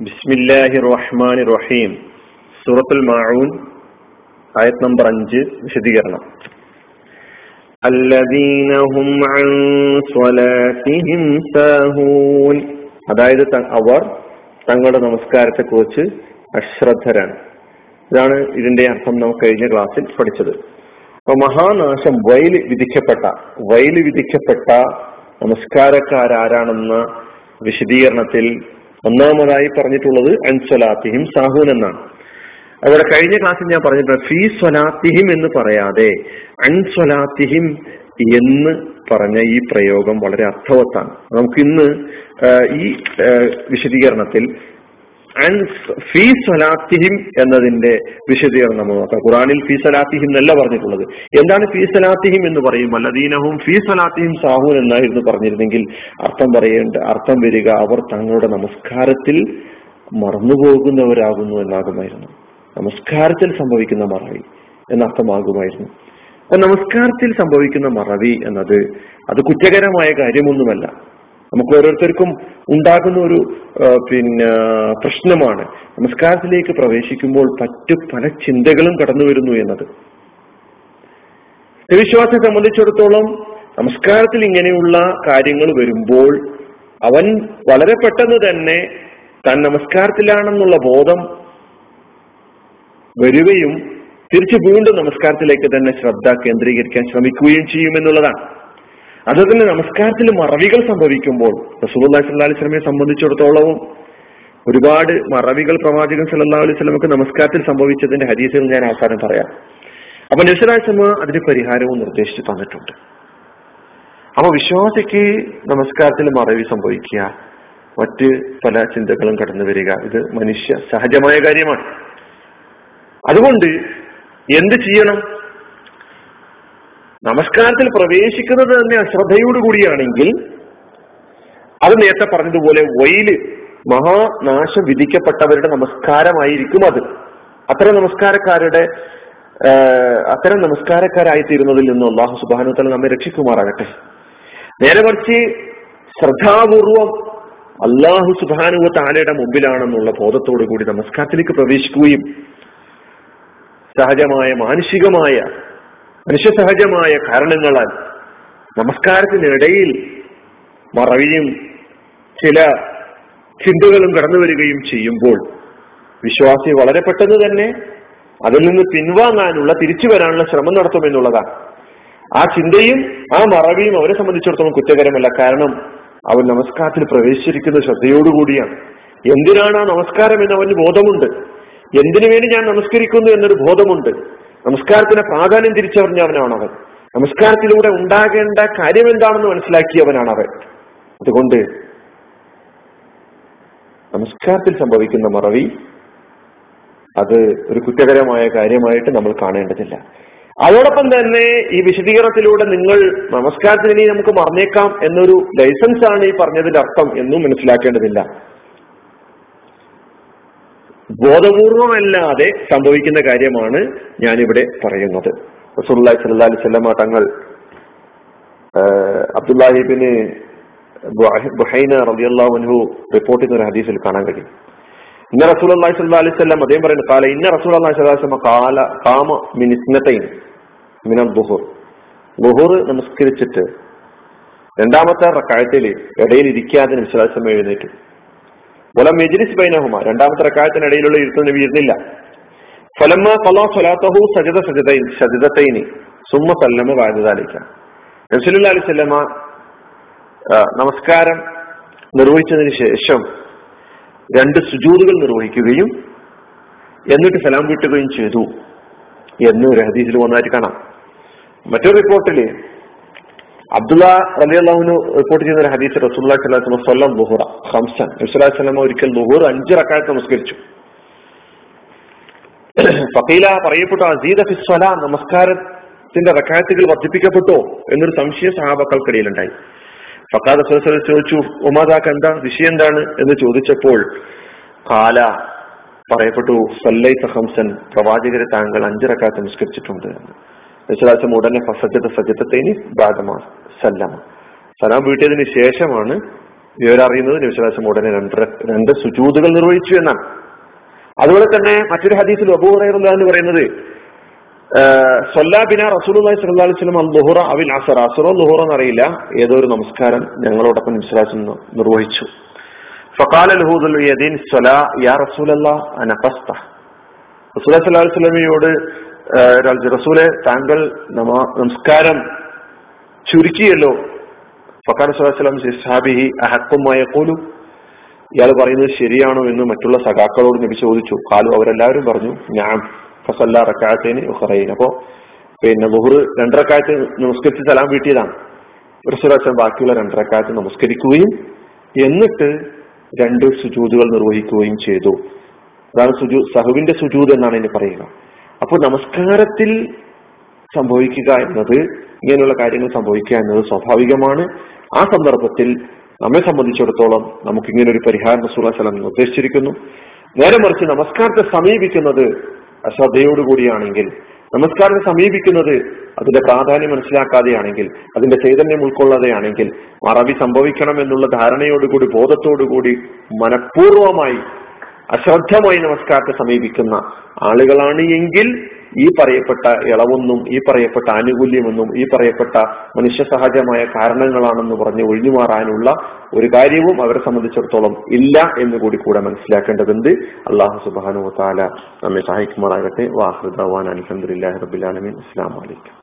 ബിസ്മില്ലാഹി റഹ്മാൻ റഹീം സൂറത്തുൽ മാഊൻ ആയത് നമ്പർ അഞ്ച് വിശദീകരണം الذين هم عن صلاتهم ساهون അതായത് അവർ തങ്ങളുടെ നമസ്കാരത്തെ കുറിച്ച് അശ്രദ്ധരാണ് ഇതാണ് ഇതിന്റെ അർത്ഥം നമുക്ക് കഴിഞ്ഞ ക്ലാസ്സിൽ പഠിച്ചത് അപ്പൊ മഹാനാശം വയല് വിധിക്കപ്പെട്ട വയല് വിധിക്കപ്പെട്ട നമസ്കാരക്കാരാരാണെന്ന വിശദീകരണത്തിൽ ഒന്നാമതായി പറഞ്ഞിട്ടുള്ളത് അൻസ്വലാത്തിഹിം സാഹൂൻ എന്നാണ്. അവിടെ കഴിഞ്ഞ ക്ലാസ്സിൽ ഞാൻ പറഞ്ഞിട്ടുണ്ട് ഫീ സ്വലാത്തിഹിം എന്ന് പറയാതെ അൻസ്വലാത്തിഹിം എന്ന് പറഞ്ഞ ഈ പ്രയോഗം വളരെ അർത്ഥവത്താണ്. നമുക്ക് ഇന്ന് ഈ വിശദീകരണത്തിൽ ഫീ സലാത്തിഹിം എന്നതിന്റെ വിശദീകരണം നോക്കാം. ഖുറാനിൽ ഫീ സലാത്തിഹിം എന്നല്ല പറഞ്ഞിട്ടുള്ളത്. എന്താണ് ഫീ സലാത്തിഹിം എന്ന് പറയും? അല്ലദീനഹും ഫീ സലാത്തിഹിം സാഹൂൻ എന്നായിരുന്നു പറഞ്ഞിരുന്നെങ്കിൽ അർത്ഥം പറയേണ്ട അർത്ഥം വരിക അവർ തങ്ങളുടെ നമസ്കാരത്തിൽ മറന്നുപോകുന്നവരാകുന്നു എന്നാകുമായിരുന്നു. നമസ്കാരത്തിൽ സംഭവിക്കുന്ന മറവി എന്നർത്ഥമാകുമായിരുന്നു. അപ്പൊ നമസ്കാരത്തിൽ സംഭവിക്കുന്ന മറവി എന്നത് അത് കുറ്റകരമായ കാര്യമൊന്നുമല്ല. നമുക്ക് ഓരോരുത്തർക്കും ഉണ്ടാകുന്ന ഒരു പിന്നെ പ്രശ്നമാണ്. നമസ്കാരത്തിലേക്ക് പ്രവേശിക്കുമ്പോൾ പറ്റു പല ചിന്തകളും കടന്നു വരുന്നു എന്നത്. വിശ്വാസത്തെ സംബന്ധിച്ചിടത്തോളം നമസ്കാരത്തിൽ ഇങ്ങനെയുള്ള കാര്യങ്ങൾ വരുമ്പോൾ അവൻ വളരെ പെട്ടെന്ന് തന്നെ താൻ നമസ്കാരത്തിലാണെന്നുള്ള ബോധം വരികയും തിരിച്ചു വീണ്ടും നമസ്കാരത്തിലേക്ക് തന്നെ ശ്രദ്ധ കേന്ദ്രീകരിക്കാൻ ശ്രമിക്കുകയും ചെയ്യുമെന്നുള്ളതാണ്. അതുപോലെ നമസ്കാരത്തിൽ മറവികൾ സംഭവിക്കുമ്പോൾ റസൂലുള്ളാഹി സ്വല്ലല്ലാഹി അലൈഹി വസല്ലമയെ സംബന്ധിച്ചിടത്തോളവും ഒരുപാട് മറവികൾ പ്രവാചകൻ സല്ലാ അലൈഹി സ്വലമക്ക് നമസ്കാരത്തിൽ സംഭവിച്ചതിന്റെ ഹദീസുകൾ ഞാൻ അവസാനം പറയാം. അപ്പൊ നബിസ്വലാസ്ലമ അതിന് പരിഹാരവും നിർദ്ദേശിച്ചു തന്നിട്ടുണ്ട്. അപ്പൊ വിശ്വാസിക്ക് നമസ്കാരത്തിൽ മറവി സംഭവിക്കുക മറ്റ് പല ചിന്തകളും കടന്നു വരിക ഇത് മനുഷ്യ സഹജമായ കാര്യമാണ്. അതുകൊണ്ട് എന്ത് ചെയ്യണം? നമസ്കാരത്തിൽ പ്രവേശിക്കുന്നത് തന്നെ അശ്രദ്ധയോടുകൂടിയാണെങ്കിൽ അത് നേരത്തെ പറഞ്ഞതുപോലെ വൈൽ മഹാനാശം വിധിക്കപ്പെട്ടവരുടെ നമസ്കാരമായിരിക്കും അത്. അത്തരം നമസ്കാരക്കാരുടെ അത്തരം നമസ്കാരക്കാരായി തീരുന്നതിൽ നിന്ന് അള്ളാഹു സുബാനു തല നമ്മെ രക്ഷിക്കുമാറാകട്ടെ. നേരെ മറിച്ച് ശ്രദ്ധാപൂർവം അള്ളാഹു സുബാനുവ താലയുടെ മുമ്പിലാണെന്നുള്ള ബോധത്തോടു കൂടി നമസ്കാരത്തിലേക്ക് പ്രവേശിക്കുകയും സഹജമായ മാനുഷികമായ മനുഷ്യസഹജമായ കാരണങ്ങളാൽ നമസ്കാരത്തിനിടയിൽ മറവിയും ചില ചിന്തകളും കടന്നു വരികയും ചെയ്യുമ്പോൾ വിശ്വാസി വളരെ പെട്ടെന്ന് തന്നെ അതിൽ നിന്ന് പിൻവാങ്ങാനുള്ള തിരിച്ചു വരാനുള്ള ശ്രമം നടത്തുമെന്നുള്ളതാണ് ആ ചിന്തയും ആ മറവിയും അവരെ സംബന്ധിച്ചിടത്തോളം കുറ്റകരമല്ല. കാരണം അവൻ നമസ്കാരത്തിൽ പ്രവേശിച്ചിരിക്കുന്ന ശ്രദ്ധയോടുകൂടിയാണ്. എന്തിനാണ് ആ നമസ്കാരം എന്ന് അവന് ബോധമുണ്ട്? എന്തിനു വേണ്ടി ഞാൻ നമസ്കരിക്കുന്നു എന്നൊരു ബോധമുണ്ട്? നമസ്കാരത്തിന് പ്രാധാന്യം തിരിച്ചറിഞ്ഞവനാണ് അവൻ നമസ്കാരത്തിലൂടെ ഉണ്ടാകേണ്ട കാര്യം എന്താണെന്ന് മനസ്സിലാക്കിയവനാണ് അവൻ അതുകൊണ്ട് നമസ്കാരത്തിൽ സംഭവിക്കുന്ന മറവി അത് ഒരു കുറ്റകരമായ കാര്യമായിട്ട് നമ്മൾ കാണേണ്ടതില്ല. അതോടൊപ്പം തന്നെ ഈ വിശദീകരണത്തിലൂടെ നിങ്ങൾ നമസ്കാരത്തിന് ഇനി നമുക്ക് മറന്നേക്കാം എന്നൊരു ലൈസൻസ് ആണ് ഈ പറഞ്ഞതിന്റെ അർത്ഥം എന്നും മനസ്സിലാക്കേണ്ടതില്ല. ബോധപൂർവമല്ലാതെ സംഭവിക്കുന്ന കാര്യമാണ് ഞാനിവിടെ പറയുന്നത്. റസൂല്ലാഹി സല്ലാ അലൈഹി സ്വല്ലമ തങ്ങൾ അബ്ദുല്ലാഹിബിന് ബുഹൈന റളിയല്ലാഹു റിപ്പോർട്ട് ചെയ്യുന്ന ഒരു ഹദീസിൽ കാണാൻ കഴിയും. ഇന്ന റസൂൽ അള്ളാഹി സ്വല്ലാ അലൈഹി സ്വലം അദ്ദേഹം പറയുന്നത് കാല ഇന്ന റസൂൽ അള്ളാഹി സ്വല്ലാ സ്വലമ കാല കാമ മിനിസ്നത്തൈൻ മിനൽ ബുഹുർ ബുഹുർ നമസ്കരിച്ചിട്ട് രണ്ടാമത്തെ റക്കായത്തിൽ ഇടയിൽ ഇരിക്കാതെ വിശ്വാസം എഴുന്നേറ്റു. വല മെജിലിസ് ബൈനഹുമ. രണ്ടാമത്തെ റക്കായത്തിനിടയിലുള്ള ഇരുത്തം നബി ഇരുന്നില്ല ഫലമ്മ ഫലാ സജത സജിതത്തൈനി സുമ്മ സല്ലമ വാജിതാലിക്ക നബ്സുല്ലാ അലി സ്വല്ലമ നമസ്കാരം നിർവഹിച്ചതിന് ശേഷം രണ്ട് സുജൂതുകൾ നിർവഹിക്കുകയും എന്നിട്ട് സലാം വീട്ടുകയും ചെയ്തു എന്ന് ഒരു ഹദീസിൽ വന്നതായിട്ട് കാണാം. മറ്റൊരു റിപ്പോർട്ടിൽ അബ്ദുള്ള റബി അള്ളാഹുനു റിപ്പോർട്ട് ചെയ്യുന്ന ഒരു ഹദീസ് റസൂല്ലാ ലുഹുറ ഹംസൻ റസുല്ലാ സ്വലമ ഒരിക്കൽ ലുഹുർ അഞ്ച് റക്കായത്ത് നമസ്കരിച്ചു. ഫീല പറയപ്പെട്ടു അസീദ ഫിസ്വല നമസ്കാരത്തിന്റെ റക്കായത്തുകൾ വർദ്ധിപ്പിക്കപ്പെട്ടോ? എന്നൊരു സംശയ സഹാബക്കൾക്കിടയിലുണ്ടായി. ഫക്കാദ് റസൂൽ ചോദിച്ചു ഉമാദാക്ക് എന്താ? വിഷയം എന്താണ്? എന്ന് ചോദിച്ചപ്പോൾ കാല പറയപ്പെട്ടു സല്ലൈ ഹംസൻ പ്രവാചകരെ താങ്കൾ അഞ്ച് റക്കാത്ത് നമസ്കരിച്ചിട്ടുണ്ട്. വിശ്വാസം ഉടനെ ഫസജത്ത് സജ്ജത്തേനി ബാധമ സല്ലമ. സലാം വീട്ടിയതിന് ശേഷമാണ് വിവരം അറിയുന്നത്. നബിസ്വലാസം ഉടനെ രണ്ട് രണ്ട് സുജൂതുകൾ നിർവഹിച്ചു എന്നാണ്. അതുപോലെ തന്നെ മറ്റൊരു ഹദീസിൽ അബൂഹറ എന്ന് പറയുന്നത് സൊല്ലാബിന റസൂലി സല്ലി വസ്ലം അൽ ലുഹുറ അവിൽ അസർ. അസറോ ലുഹുറ എന്നറിയില്ല ഏതോ ഒരു നമസ്കാരം ഞങ്ങളോടൊപ്പം വിശ്വാസം നിർവഹിച്ചു. യദീൻ സ്വലാ യാ റസൂലല്ലാ അനഫസ്ത റസൂല സല്ലല്ലാഹു അലൈഹി വസല്ലമയോട് റസൂലെ താങ്കൾ നമസ്കാരം ചുരുക്കിയല്ലോ. ഫക്കാൻ സുഹാസ്ലാം സാബിഹി അഹക്കുമായ കോലു ഇയാൾ പറയുന്നത് ശരിയാണോ എന്ന് മറ്റുള്ള സഖാക്കളോട് നബി ചോദിച്ചു. കാലു അവരെല്ലാവരും പറഞ്ഞു ഞാൻ ഫസല്ല റക്കാത്തേന് ഉഹറൈൻ അപ്പോ പിന്നെ ബുഹുർ രണ്ടരക്കാലത്ത് നമസ്കരിച്ച് സലാം വീട്ടിയതാണ്. റസൂലാസ്ലാം ബാക്കിയുള്ള രണ്ടരക്കാലത്ത് നമസ്കരിക്കുകയും എന്നിട്ട് രണ്ട് സുജൂതുകൾ നിർവഹിക്കുകയും ചെയ്തു. അതാണ് സുജു സഹുവിന്റെ സുജൂത് എന്നാണ് ഇനി പറയുക. അപ്പോൾ നമസ്കാരത്തിൽ സംഭവിക്കുക എന്നത് ഇങ്ങനെയുള്ള കാര്യങ്ങൾ സംഭവിക്കുക എന്നത് സ്വാഭാവികമാണ്. ആ സന്ദർഭത്തിൽ നമ്മെ സംബന്ധിച്ചിടത്തോളം നമുക്ക് ഇങ്ങനെ ഒരു പരിഹാരം സലം നിർദ്ദേശിച്ചിരിക്കുന്നു. നേരെ മറിച്ച് നമസ്കാരത്തെ സമീപിക്കുന്നത് അശ്രദ്ധയോടുകൂടിയാണെങ്കിൽ നമസ്കാരത്തെ സമീപിക്കുന്നത് അതിന്റെ പ്രാധാന്യം മനസ്സിലാക്കാതെയാണെങ്കിൽ അതിന്റെ ചൈതന്യം ഉൾക്കൊള്ളാതെയാണെങ്കിൽ മറവി സംഭവിക്കണം എന്നുള്ള ധാരണയോടുകൂടി ബോധത്തോടുകൂടി മനഃപൂർവമായി അശ്രദ്ധമായി നമസ്കാരത്തെ സമീപിക്കുന്ന ആളുകളാണ് എങ്കിൽ ഈ പറയപ്പെട്ട ഇളവൊന്നും ഈ പറയപ്പെട്ട ആനുകൂല്യമൊന്നും ഈ പറയപ്പെട്ട മനുഷ്യ സഹജമായ കാരണങ്ങളാണെന്ന് പറഞ്ഞ് ഒഴിഞ്ഞുമാറാനുള്ള ഒരു കാര്യവും അവരെ സംബന്ധിച്ചിടത്തോളം ഇല്ല എന്ന് കൂടി കൂടെ മനസ്സിലാക്കേണ്ടതുണ്ട്. അള്ളാഹു സുബാനു താല നമ്മെ സഹായിക്കുമാറാകട്ടെ. വാഹൃദാൻ അലഹദില്ലാ റബിലാലമീൻ അസ്സാം വലൈക്കും